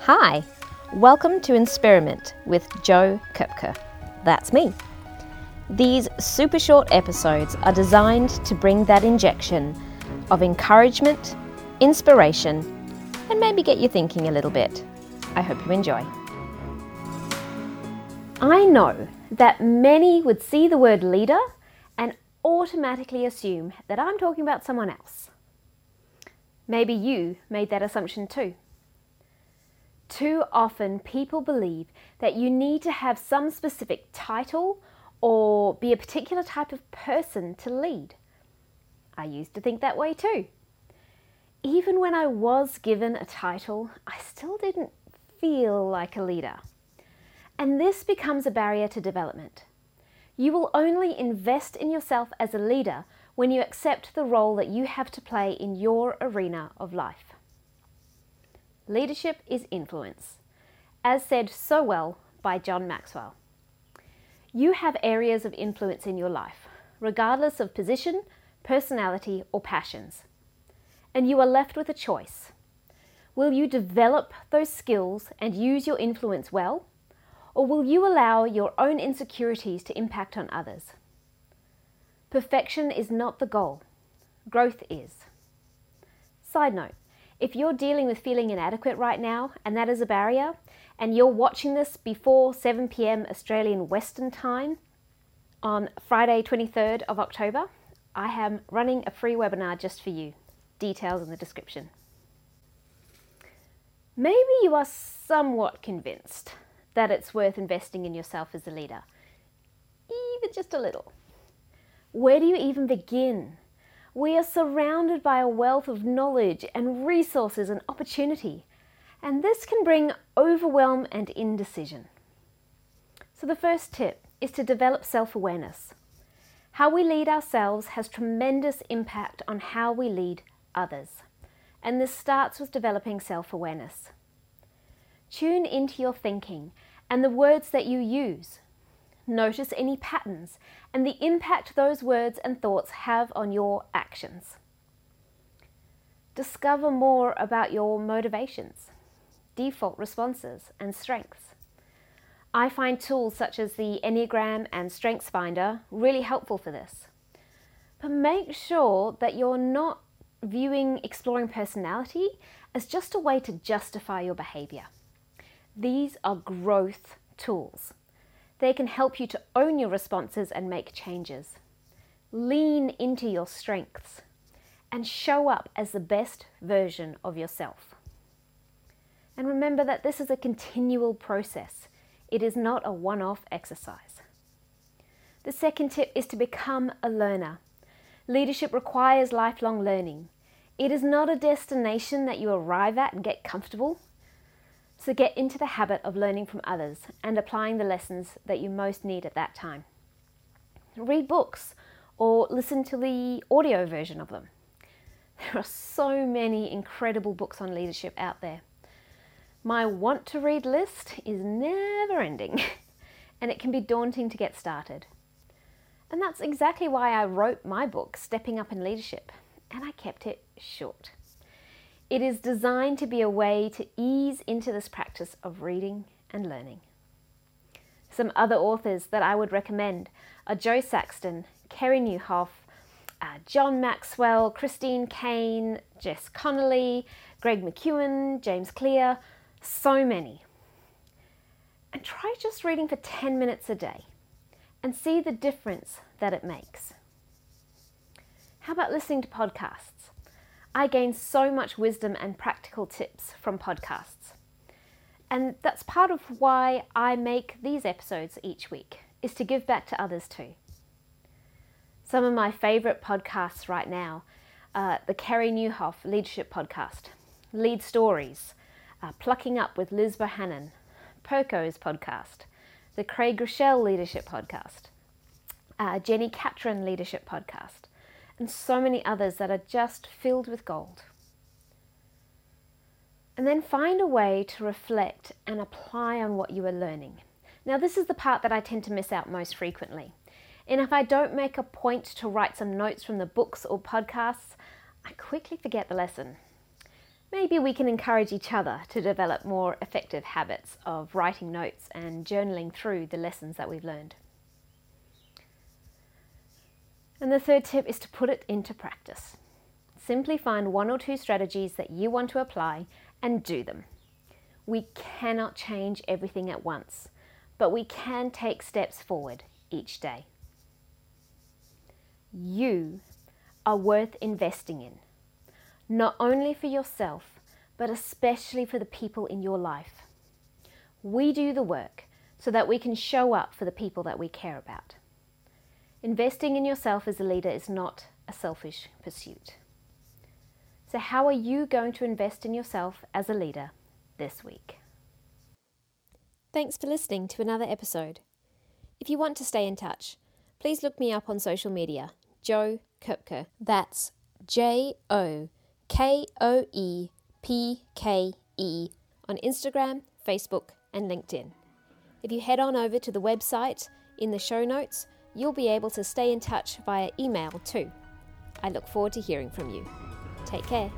Hi, welcome to Experiment with Joe Koepke. That's me. These super short episodes are designed to bring that injection of encouragement, inspiration, and maybe get you thinking a little bit. I hope you enjoy. I know that many would see the word leader and automatically assume that I'm talking about someone else. Maybe you made that assumption too. Too often, people believe that you need to have some specific title or be a particular type of person to lead. I used to think that way too. Even when I was given a title, I still didn't feel like a leader. And this becomes a barrier to development. You will only invest in yourself as a leader when you accept the role that you have to play in your arena of life. Leadership is influence, as said so well by John Maxwell. You have areas of influence in your life, regardless of position, personality, or passions. And you are left with a choice. Will you develop those skills and use your influence well? Or will you allow your own insecurities to impact on others? Perfection is not the goal, growth is. Side note if you're dealing with feeling inadequate right now and that is a barrier, and you're watching this before 7 pm Australian Western Time on Friday, 23rd of October, I am running a free webinar just for you. Details in the description. Maybe you are somewhat convinced that it's worth investing in yourself as a leader, even just a little. Where do you even begin? We are surrounded by a wealth of knowledge and resources and opportunity and this can bring overwhelm and indecision. So, the first tip is to develop self awareness. How we lead ourselves has tremendous impact on how we lead others, and this starts with developing self awareness. Tune into your thinking and the words that you use. Notice any patterns and the impact those words and thoughts have on your actions. Discover more about your motivations default responses, and strengths. I find tools such as the Enneagram and StrengthsFinder really helpful for this. But make sure that you're not viewing exploring personality as just a way to justify your behavior. These are growth tools. They can help you to own your responses and make changes. Lean into your strengths and show up as the best version of yourself. And remember that this is a continual process, it is not a one off exercise. The second tip is to become a learner. Leadership requires lifelong learning. It is not a destination that you arrive at and get comfortable. So get into the habit of learning from others and applying the lessons that you most need at that time. Read books or listen to the audio version of them. There are so many incredible books on leadership out there. My want to read list is never ending, and it can be daunting to get started. And that's exactly why I wrote my book, Stepping Up in Leadership, and I kept it short. It is designed to be a way to ease into this practice of reading and learning. Some other authors that I would recommend are Jo Saxton, Carey Nieuwhof, uh, John Maxwell, Christine Caine, Jess Connolly, Greg McKeown, James Clear, so many. And try just reading for 10 minutes a day and see the difference that it makes. How about listening to podcasts? I gain so much wisdom and practical tips from podcasts. And that's part of why I make these episodes each week, is to give back to others too. Some of my favourite podcasts right now are the Carey Nieuwhof Leadership Podcast, Lead Stories, uh, Plucking Up with Liz Bohannon, Poco's podcast, the Craig Groeschel Leadership Podcast, uh, Jenni Catron Leadership Podcast, and so many others that are just filled with gold. And then find a way to reflect and apply on what you are learning. Now, this is the part that I tend to miss out most frequently. And if I don't make a point to write some notes from the books or podcasts, I quickly forget the lesson. Maybe we can encourage each other to develop more effective habits of writing notes and journaling through the lessons that we've learned. And the third tip is to put it into practice. Simply find one or two strategies that you want to apply and do them. We cannot change everything at once, but we can take steps forward each day. You are worth investing in, not only for yourself, but especially for the people in your life. We do the work so that we can show up for the people that we care about. Investing in yourself as a leader is not a selfish pursuit. So, how are you going to invest in yourself as a leader this week? Thanks for listening to another episode. If you want to stay in touch, please look me up on social media, Joe Koepke. That's J O K O E P K E on Instagram, Facebook, and LinkedIn. If you head on over to the website in the show notes, you'll be able to stay in touch via email too. I look forward to hearing from you. Take care.